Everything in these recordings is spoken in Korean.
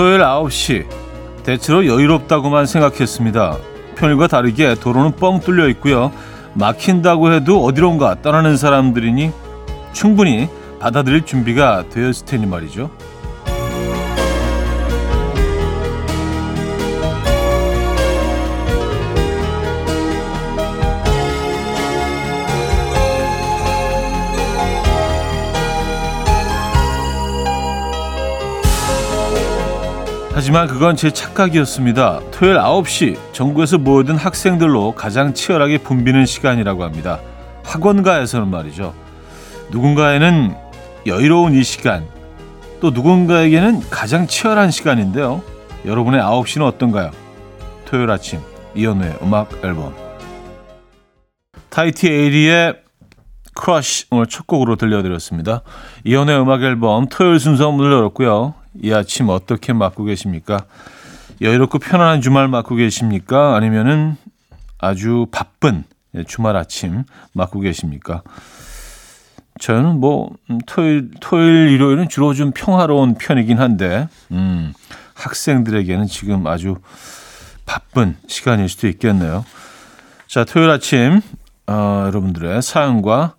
토요일 9시 대체로 여유롭다고만 생각했습니다. 평일과 다르게 도로는 뻥 뚫려 있고요. 막힌다고 해도 어디론가 떠나는 사람들이니 충분히 받아들일 준비가 되었을 테니 말이죠. 하지만 그건 제 착각이었습니다. 토요일 9시 전국에서 모여든 학생들로 가장 치열하게 붐비는 시간이라고 합니다. 학원가에서는 말이죠. 누군가에는 여유로운 이 시간, 또 누군가에게는 가장 치열한 시간인데요. 여러분의 9시는 어떤가요? 토요일 아침 이현우의 음악 앨범 Tahiti Eighty의 Crush 오늘 첫 곡으로 들려드렸습니다. 이연우의 음악 앨범 토요일 순서 문을 열었고요. 이 아침 어떻게 맞고 계십니까? 여유롭고 편안한 주말 맞고 계십니까? 아니면은 아주 바쁜 주말 아침 맞고 계십니까? 저는 뭐 음, 토요일, 토요일, 일요일은 주로 좀 평화로운 편이긴 한데 음, 학생들에게는 지금 아주 바쁜 시간일 수도 있겠네요. 자, 토요일 아침 어, 여러분들의 사연과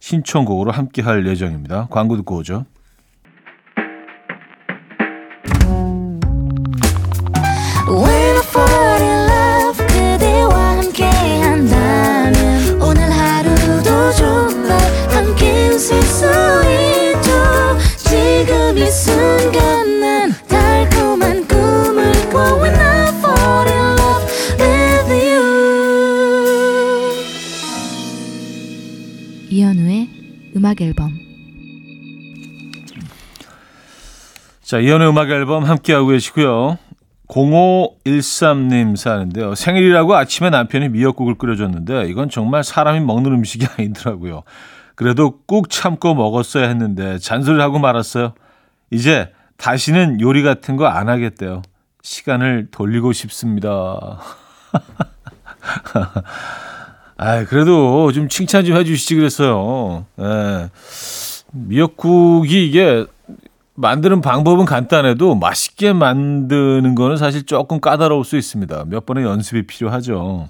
신청곡으로 함께 할 예정입니다. 광고 듣고 오죠. 자, 이현의 음악 앨범 함께하고 계시고요. 0513님 사는데요. 생일이라고 아침에 남편이 미역국을 끓여줬는데 이건 정말 사람이 먹는 음식이 아니더라고요. 그래도 꾹 참고 먹었어야 했는데 잔소리를 하고 말았어요. 이제 다시는 요리 같은 거 안 하겠대요. 시간을 돌리고 싶습니다. 아, 그래도 좀 칭찬 좀 해주시지 그랬어요. 예. 미역국이 이게 만드는 방법은 간단해도 맛있게 만드는 거는 사실 조금 까다로울 수 있습니다. 몇 번의 연습이 필요하죠.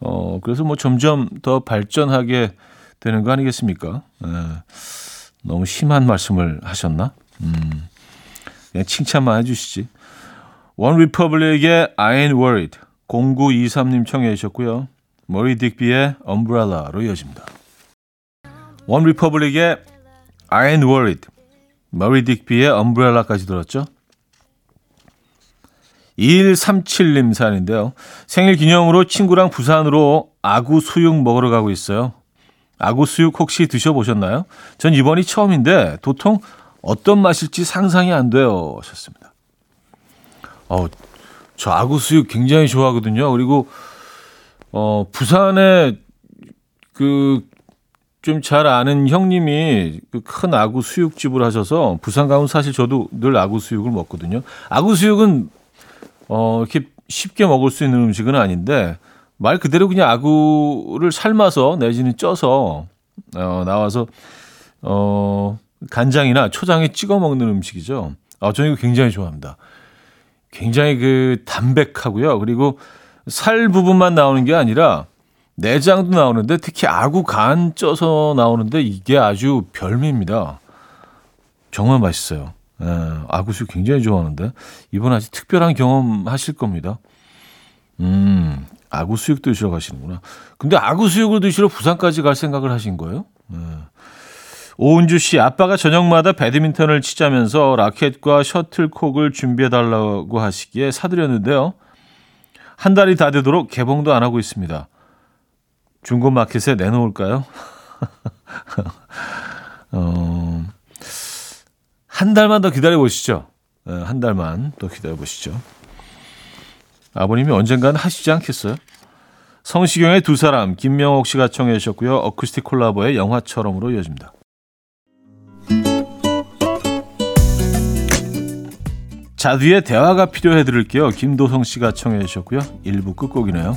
어, 그래서 뭐 점점 더 발전하게 되는 거 아니겠습니까? 예. 너무 심한 말씀을 하셨나? 음, 그냥 칭찬만 해주시지. 원 리퍼블릭의 I ain't worried 0923님 청해 주셨고요. 머리 딕비의 엄브렐라로 이어집니다. 원 리퍼블릭의 I ain't worried, 머리 딕비의 엄브렐라까지 들었죠. 2137님 사연인데요. 생일 기념으로 친구랑 부산으로 아구 수육 먹으러 가고 있어요. 아구 수육 혹시 드셔보셨나요? 전 이번이 처음인데 도통 어떤 맛일지 상상이 안 돼요. 하셨습니다. 어, 저 아구 수육 굉장히 좋아하거든요. 그리고 어, 부산에 그 좀 잘 아는 형님이 그 큰 아구 수육집을 하셔서 부산 가면 사실 저도 늘 아구 수육을 먹거든요. 아구 수육은 어, 이렇게 쉽게 먹을 수 있는 음식은 아닌데 말 그대로 그냥 아구를 삶아서 내지는 쪄서 어, 나와서 어, 간장이나 초장에 찍어 먹는 음식이죠. 아, 저는 이거 굉장히 좋아합니다. 굉장히 그 담백하고요. 그리고 살 부분만 나오는 게 아니라 내장도 나오는데 특히 아구 간 쪄서 나오는데 이게 아주 별미입니다. 정말 맛있어요. 예, 아구수 굉장히 좋아하는데 이번 아주 특별한 경험 하실 겁니다. 음, 아구 수육 드시러 가시는구나. 근데 아구 수육을 드시러 부산까지 갈 생각을 하신 거예요? 예. 오은주 씨, 아빠가 저녁마다 배드민턴을 치자면서 라켓과 셔틀콕을 준비해 달라고 하시기에 사드렸는데요. 한 달이 다 되도록 개봉도 안 하고 있습니다. 중고 마켓에 내놓을까요? 어, 한 달만 더 기다려 보시죠. 네, 한 달만 더 기다려 보시죠. 아버님이 언젠가는 하시지 않겠어요? 성시경의 두 사람, 김명옥 씨가 청해 주셨고요. 어쿠스틱 콜라보의 영화처럼으로 이어집니다. 자, 뒤에 대화가 필요해 드릴게요. 김도성 씨가 청해 주셨고요. 1부 끝곡이네요.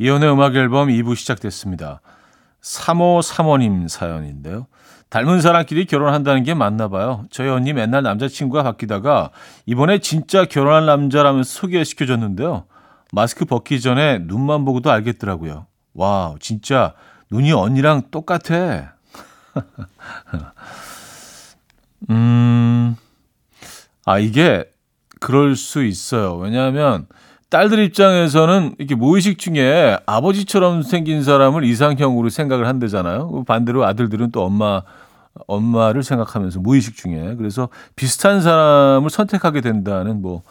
이연우의 음악 앨범 2부 시작됐습니다. 3호 3호님 사연인데요. 닮은 사람끼리 결혼한다는 게 맞나 봐요. 저희 언니 맨날 남자친구가 바뀌다가 이번에 진짜 결혼할 남자라면서 소개시켜줬는데요. 마스크 벗기 전에 눈만 보고도 알겠더라고요. 와, 진짜 눈이 언니랑 똑같아. 음, 아, 이게 그럴 수 있어요. 왜냐하면 딸들 입장에서는 이렇게 무의식 중에 아버지처럼 생긴 사람을 이상형으로 생각을 한대잖아요. 반대로 아들들은 또 엄마, 엄마를 생각하면서 무의식 중에. 그래서 비슷한 사람을 선택하게 된다는 뭐,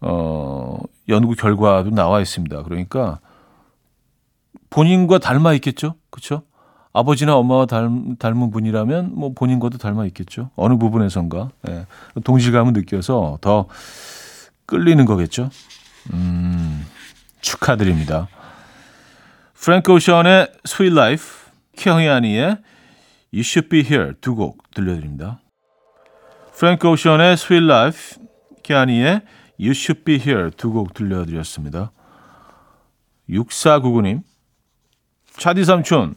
어, 연구 결과도 나와 있습니다. 그러니까 본인과 닮아 있겠죠? 그렇죠? 아버지나 엄마와 닮, 닮은 분이라면 뭐 본인과도 닮아 있겠죠. 어느 부분에선가 예. 동질감을 느껴서 더 끌리는 거겠죠. 음, 축하드립니다. 프랭크 오션의 Sweet Life, 키형이아니의 You Should Be Here 두 곡 들려드립니다. 프랭크 오션의 Sweet Life, 키아니의 You Should Be Here 두 곡 들려드렸습니다. 6499님, 차디 삼촌,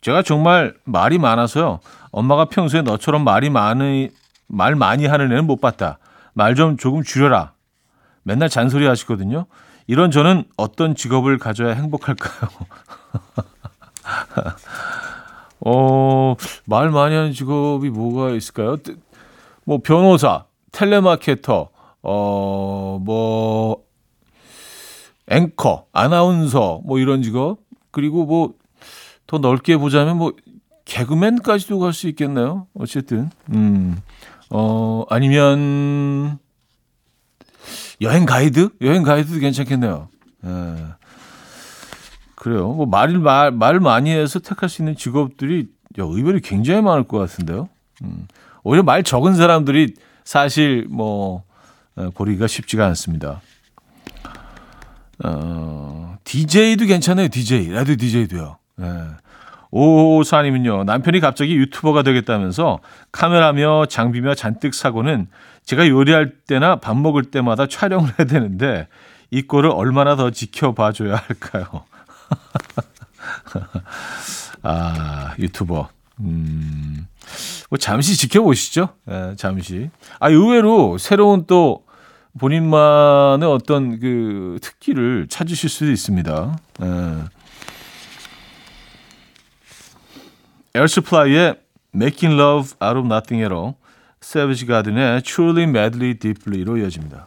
제가 정말 말이 많아서요. 엄마가 평소에 너처럼 말이 많이, 말 많이 하는 애는 못 봤다. 말 좀 조금 줄여라. 맨날 잔소리 하시거든요. 이런 저는 어떤 직업을 가져야 행복할까요? 어, 말 많이 하는 직업이 뭐가 있을까요? 뭐, 변호사, 텔레마케터, 어, 뭐, 앵커, 아나운서, 뭐 이런 직업. 그리고 뭐 더 넓게 보자면 뭐 개그맨까지도 갈 수 있겠네요. 어쨌든 음. 어 아니면 여행 가이드? 여행 가이드도 괜찮겠네요. 예. 그래요. 뭐 말을 말, 말 많이 해서 택할 수 있는 직업들이 야, 의외로 굉장히 많을 것 같은데요. 음. 오히려 말 적은 사람들이 사실 뭐 어, 고르기가 쉽지가 않습니다. 어, DJ도 괜찮아요. DJ 라디오 DJ도요. 네. 오사님은요, 남편이 갑자기 유튜버가 되겠다면서 카메라며 장비며 잔뜩 사고는 제가 요리할 때나 밥 먹을 때마다 촬영을 해야 되는데 이 꼴을 얼마나 더 지켜봐줘야 할까요? 아, 유튜버. 음, 뭐 잠시 지켜보시죠. 예, 잠시. 아, 의외로 새로운 또 본인만의 어떤 그 특기를 찾으실 수도 있습니다. 예. Air Supply의 Making Love Out of Nothing으로 Savage Garden의 Truly Madly Deeply로 이어집니다.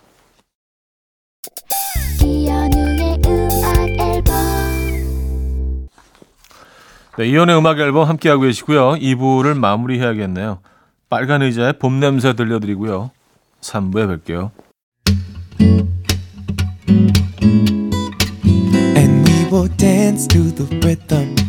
네, 이현우의 음악 앨범 함께하고 계시고요. 2부를 마무리해야겠네요. 빨간 의자의 봄 냄새 들려드리고요. 3부에 뵐게요. And we will dance to the rhythm.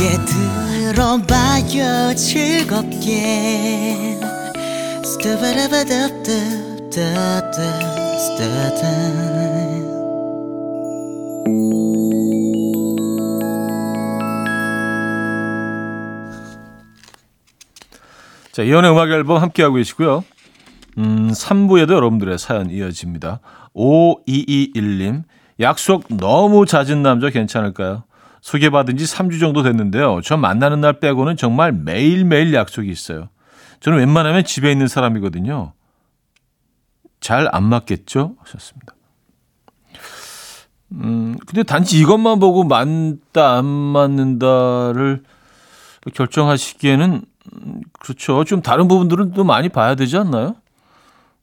함께 들어봐요 즐겁게 자, 이연의 음악 앨범 함께하고 계시고요. 음, 3부에도 여러분들의 사연 이어집니다. 5221님, 약속 너무 잦은 남자 괜찮을까요? 소개받은 지 3주 정도 됐는데요. 저 만나는 날 빼고는 정말 매일매일 약속이 있어요. 저는 웬만하면 집에 있는 사람이거든요. 잘 안 맞겠죠? 하셨습니다. 음, 근데 단지 이것만 보고 맞다, 안 맞는다를 결정하시기에는, 음, 그렇죠. 좀 다른 부분들은 또 많이 봐야 되지 않나요?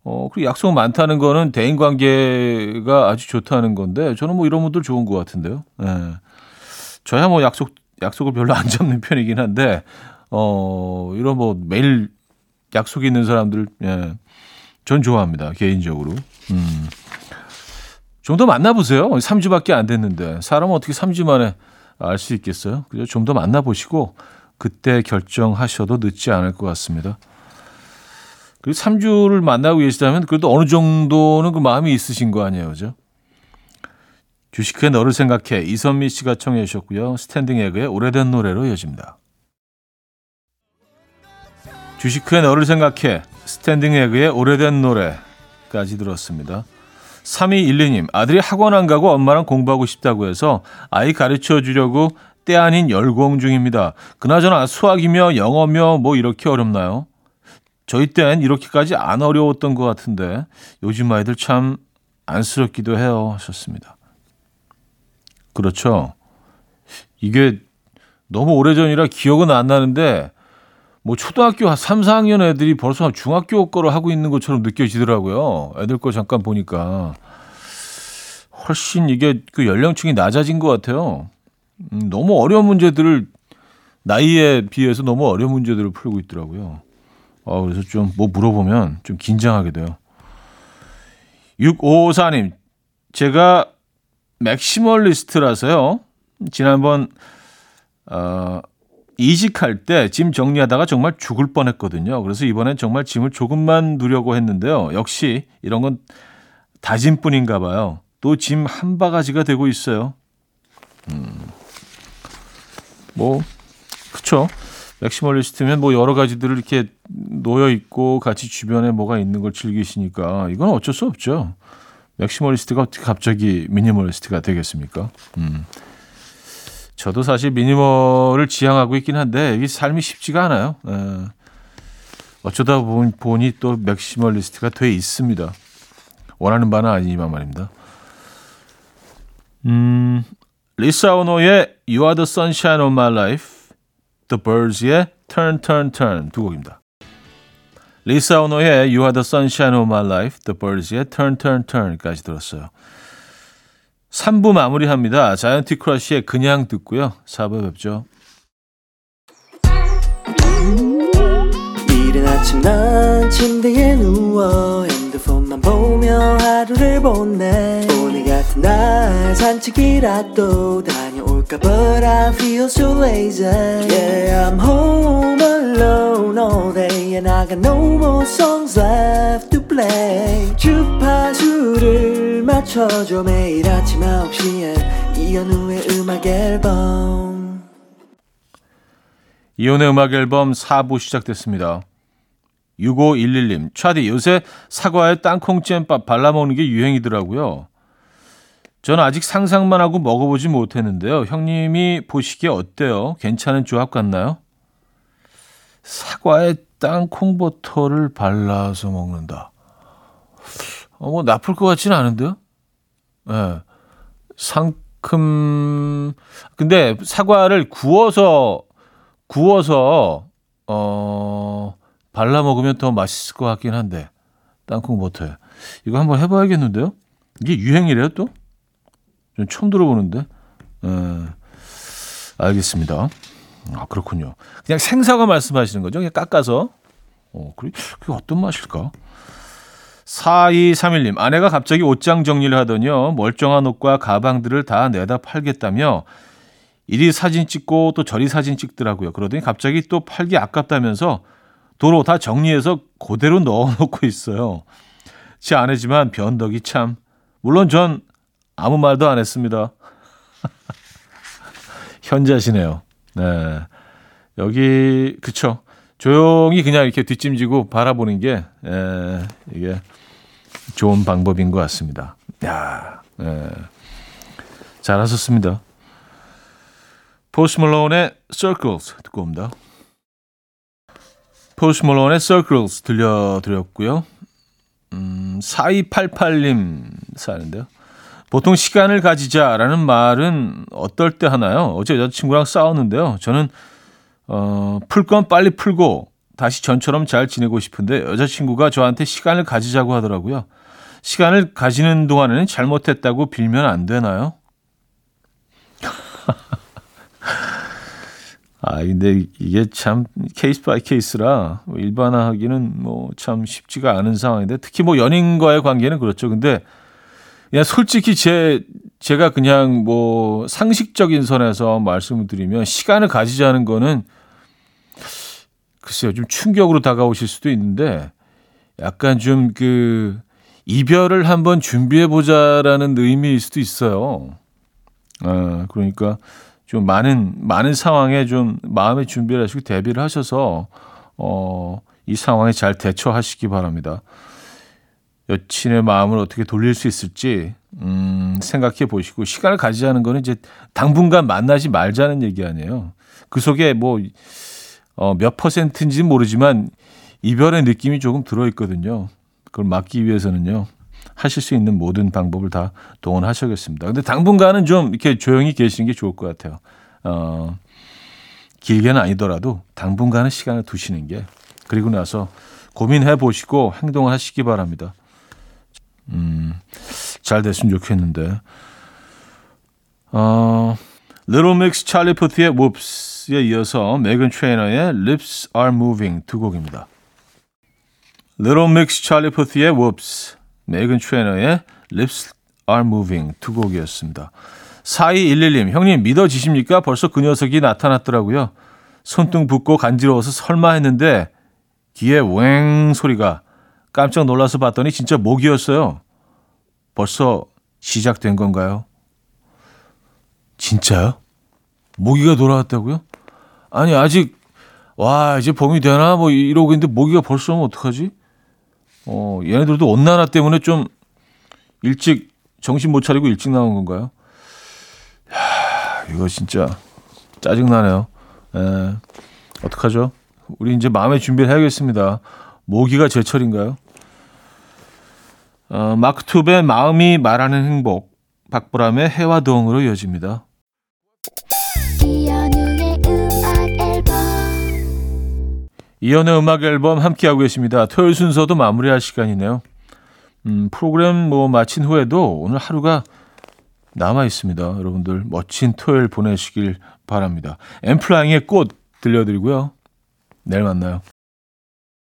어, 그리고 약속 많다는 거는 대인 관계가 아주 좋다는 건데, 저는 뭐 이런 분들 좋은 것 같은데요. 예. 네. 저야 뭐 약속, 약속을 별로 안 잡는 편이긴 한데, 어, 이런 뭐 매일 약속이 있는 사람들, 예. 전 좋아합니다. 개인적으로. 음. 좀 더 만나보세요. 3주밖에 안 됐는데. 사람은 어떻게 3주 만에 알 수 있겠어요? 그죠? 좀 더 만나보시고, 그때 결정하셔도 늦지 않을 것 같습니다. 그리고 3주를 만나고 계시다면 그래도 어느 정도는 그 마음이 있으신 거 아니에요. 그죠? 주시크의 너를 생각해 이선미 씨가 청해 주셨고요. 스탠딩 에그의 오래된 노래로 이어집니다. 주시크의 너를 생각해 스탠딩 에그의 오래된 노래까지 들었습니다. 3212님, 아들이 학원 안 가고 엄마랑 공부하고 싶다고 해서 아이 가르쳐 주려고 때 아닌 열공 중입니다. 그나저나 수학이며 영어며 뭐 이렇게 어렵나요? 저희 땐 이렇게까지 안 어려웠던 것 같은데 요즘 아이들 참 안쓰럽기도 해요 하셨습니다. 그렇죠. 이게 너무 오래전이라 기억은 안 나는데 뭐 초등학교 3, 4학년 애들이 벌써 중학교 거를 하고 있는 것처럼 느껴지더라고요. 애들 거 잠깐 보니까 훨씬 이게 그 연령층이 낮아진 것 같아요. 음, 너무 어려운 문제들을 나이에 비해서 너무 어려운 문제들을 풀고 있더라고요. 어, 그래서 좀 뭐 물어보면 좀 긴장하게 돼요. 6554님, 제가 맥시멀리스트라서요. 지난번 어, 이직할 때 짐 정리하다가 정말 죽을 뻔했거든요. 그래서 이번엔 정말 짐을 조금만 누려고 했는데요. 역시 이런 건 다짐뿐인가 봐요. 또 짐 한 바가지가 되고 있어요. 음, 뭐 그쵸. maximalist면 뭐 여러 가지들을 이렇게 놓여 있고 같이 주변에 뭐가 있는 걸 즐기시니까 이건 어쩔 수 없죠. maximalist가 어떻게 갑자기 minimalist가 되겠습니까? 음. 저도 사실 minimal을 지향하고 있긴 한데 이게 삶이 쉽지가 않아요. 에. 예. 어쩌다 보니 또 maximalist가 돼 있습니다. 원하는 바는 아니지만 말입니다. 음, 리사 오노의 You Are the Sunshine of My Life, The Byrds의 Turn Turn Turn 두 곡입니다. 리사 오노의 You Are the Sunshine of My Life, The Byrds의 Turn Turn Turn까지 들었어요. 3부 마무리합니다. 자이언티 크러쉬의 그냥 듣고요. 4부 뵙죠. 이른 아침 난 침대에 누워 핸드폰만 보며 하루를 보내 오늘 같은 날 산책이라도 다 볼까 But I feel so lazy Yeah I'm home alone all day And I got no more songs left to play 주파수를 맞춰줘 매일 아침 9시에 이현우의 음악 앨범 이혼의 음악 앨범 4부 시작됐습니다. 6511님, 차디 요새 사과에 땅콩잼밥 발라먹는 게 유행이더라고요. 저는 아직 상상만 하고 먹어보지 못했는데요. 형님이 보시기에 어때요? 괜찮은 조합 같나요? 사과에 땅콩버터를 발라서 먹는다. 어, 뭐 나쁠 것 같지는 않은데요. 예. 네. 상, 땅콩 근데 사과를 구워서 구워서 어 발라 먹으면 더 맛있을 것 같긴 한데 땅콩 버터에 이거 한번 해봐야겠는데요? 이게 유행이래요 또? 좀 처음 들어보는데. 에, 알겠습니다. 아 그렇군요. 그냥 생사과 말씀하시는 거죠? 그냥 깎아서. 어, 그래 그게 어떤 맛일까? 4231님, 아내가 갑자기 옷장 정리를 하더니요. 멀쩡한 옷과 가방들을 다 내다 팔겠다며 이리 사진 찍고 또 저리 사진 찍더라고요. 그러더니 갑자기 또 팔기 아깝다면서 도로 다 정리해서 그대로 넣어놓고 있어요. 제 아내지만 변덕이 참. 물론 전 아무 말도 안 했습니다. 현자시네요. 네. 여기, 그쵸. 조용히 그냥 이렇게 뒷짐지고 바라보는 게, 에, 이게 좋은 방법인 것 같습니다. 야, 에, 잘하셨습니다. 포스 멀론의 Circles 듣고 옵니다. 포스 멀론의 Circles 들려드렸고요. 음, 4288님 사는데요. 보통 시간을 가지자라는 말은 어떨 때 하나요? 어제 여자친구랑 싸웠는데요. 저는 어, 풀 건 빨리 풀고 다시 전처럼 잘 지내고 싶은데 여자친구가 저한테 시간을 가지자고 하더라고요. 시간을 가지는 동안에는 잘못했다고 빌면 안 되나요? 아, 근데 이게 참 case by case라 일반화하기는 뭐 참 쉽지가 않은 상황인데 특히 뭐 연인과의 관계는 그렇죠. 근데 그냥 솔직히 제 제가 그냥 뭐 상식적인 선에서 말씀을 드리면 시간을 가지자는 거는 글쎄요 좀 충격으로 다가오실 수도 있는데 약간 좀 그 이별을 한번 준비해 보자라는 의미일 수도 있어요. 아 그러니까 좀 많은 많은 상황에 좀 마음의 준비를 하시고 대비를 하셔서 어, 이 상황에 잘 대처하시기 바랍니다. 여친의 마음을 어떻게 돌릴 수 있을지 음, 생각해 보시고 시간을 가지자는 거는 이제 당분간 만나지 말자는 얘기 아니에요. 그 속에 뭐 어, 몇 퍼센트인지는 모르지만 이별의 느낌이 조금 들어 있거든요. 그걸 막기 위해서는요. 하실 수 있는 모든 방법을 다 동원하셔야겠습니다. 근데 당분간은 좀 이렇게 조용히 계시는 게 좋을 것 같아요. 어, 길게는 아니더라도 당분간은 시간을 두시는 게 그리고 나서 고민해 보시고 행동을 하시기 바랍니다. 음, 잘 됐으면 좋겠는데. 어, Little Mix 찰리 푸트의 Whoops에 이어서 메건 트레이너의 Lips Are Moving 두 곡입니다. Little Mix 찰리 푸트의 Whoops 메건 트레이너의 Lips Are Moving 두 곡이었습니다. 4211님, 형님 믿어지십니까? 벌써 그 녀석이 나타났더라고요. 손등 붓고 간지러워서 설마 했는데 귀에 웽 소리가 깜짝 놀라서 봤더니 진짜 모기였어요. 벌써 시작된 건가요? 진짜요? 모기가 돌아왔다고요? 아니 아직 와 이제 봄이 되나 뭐 이러고 있는데 모기가 벌써 오면 어떡하지? 어, 얘네들도 온난화 때문에 좀 일찍 정신 못 차리고 일찍 나온 건가요? 야, 이거 진짜 짜증나네요. 에, 예. 어떡하죠? 우리 이제 마음의 준비를 해야겠습니다. 모기가 제철인가요? 어, 마크 툽의 마음이 말하는 행복, 박보람의 해와 동으로 이어집니다. 이연의 음악 앨범 함께하고 계십니다. 토요일 순서도 마무리할 시간이네요. 음, 프로그램 뭐 마친 후에도 오늘 하루가 남아 있습니다. 여러분들 멋진 토요일 보내시길 바랍니다. 엠플라잉의 꽃 들려드리고요. 내일 만나요.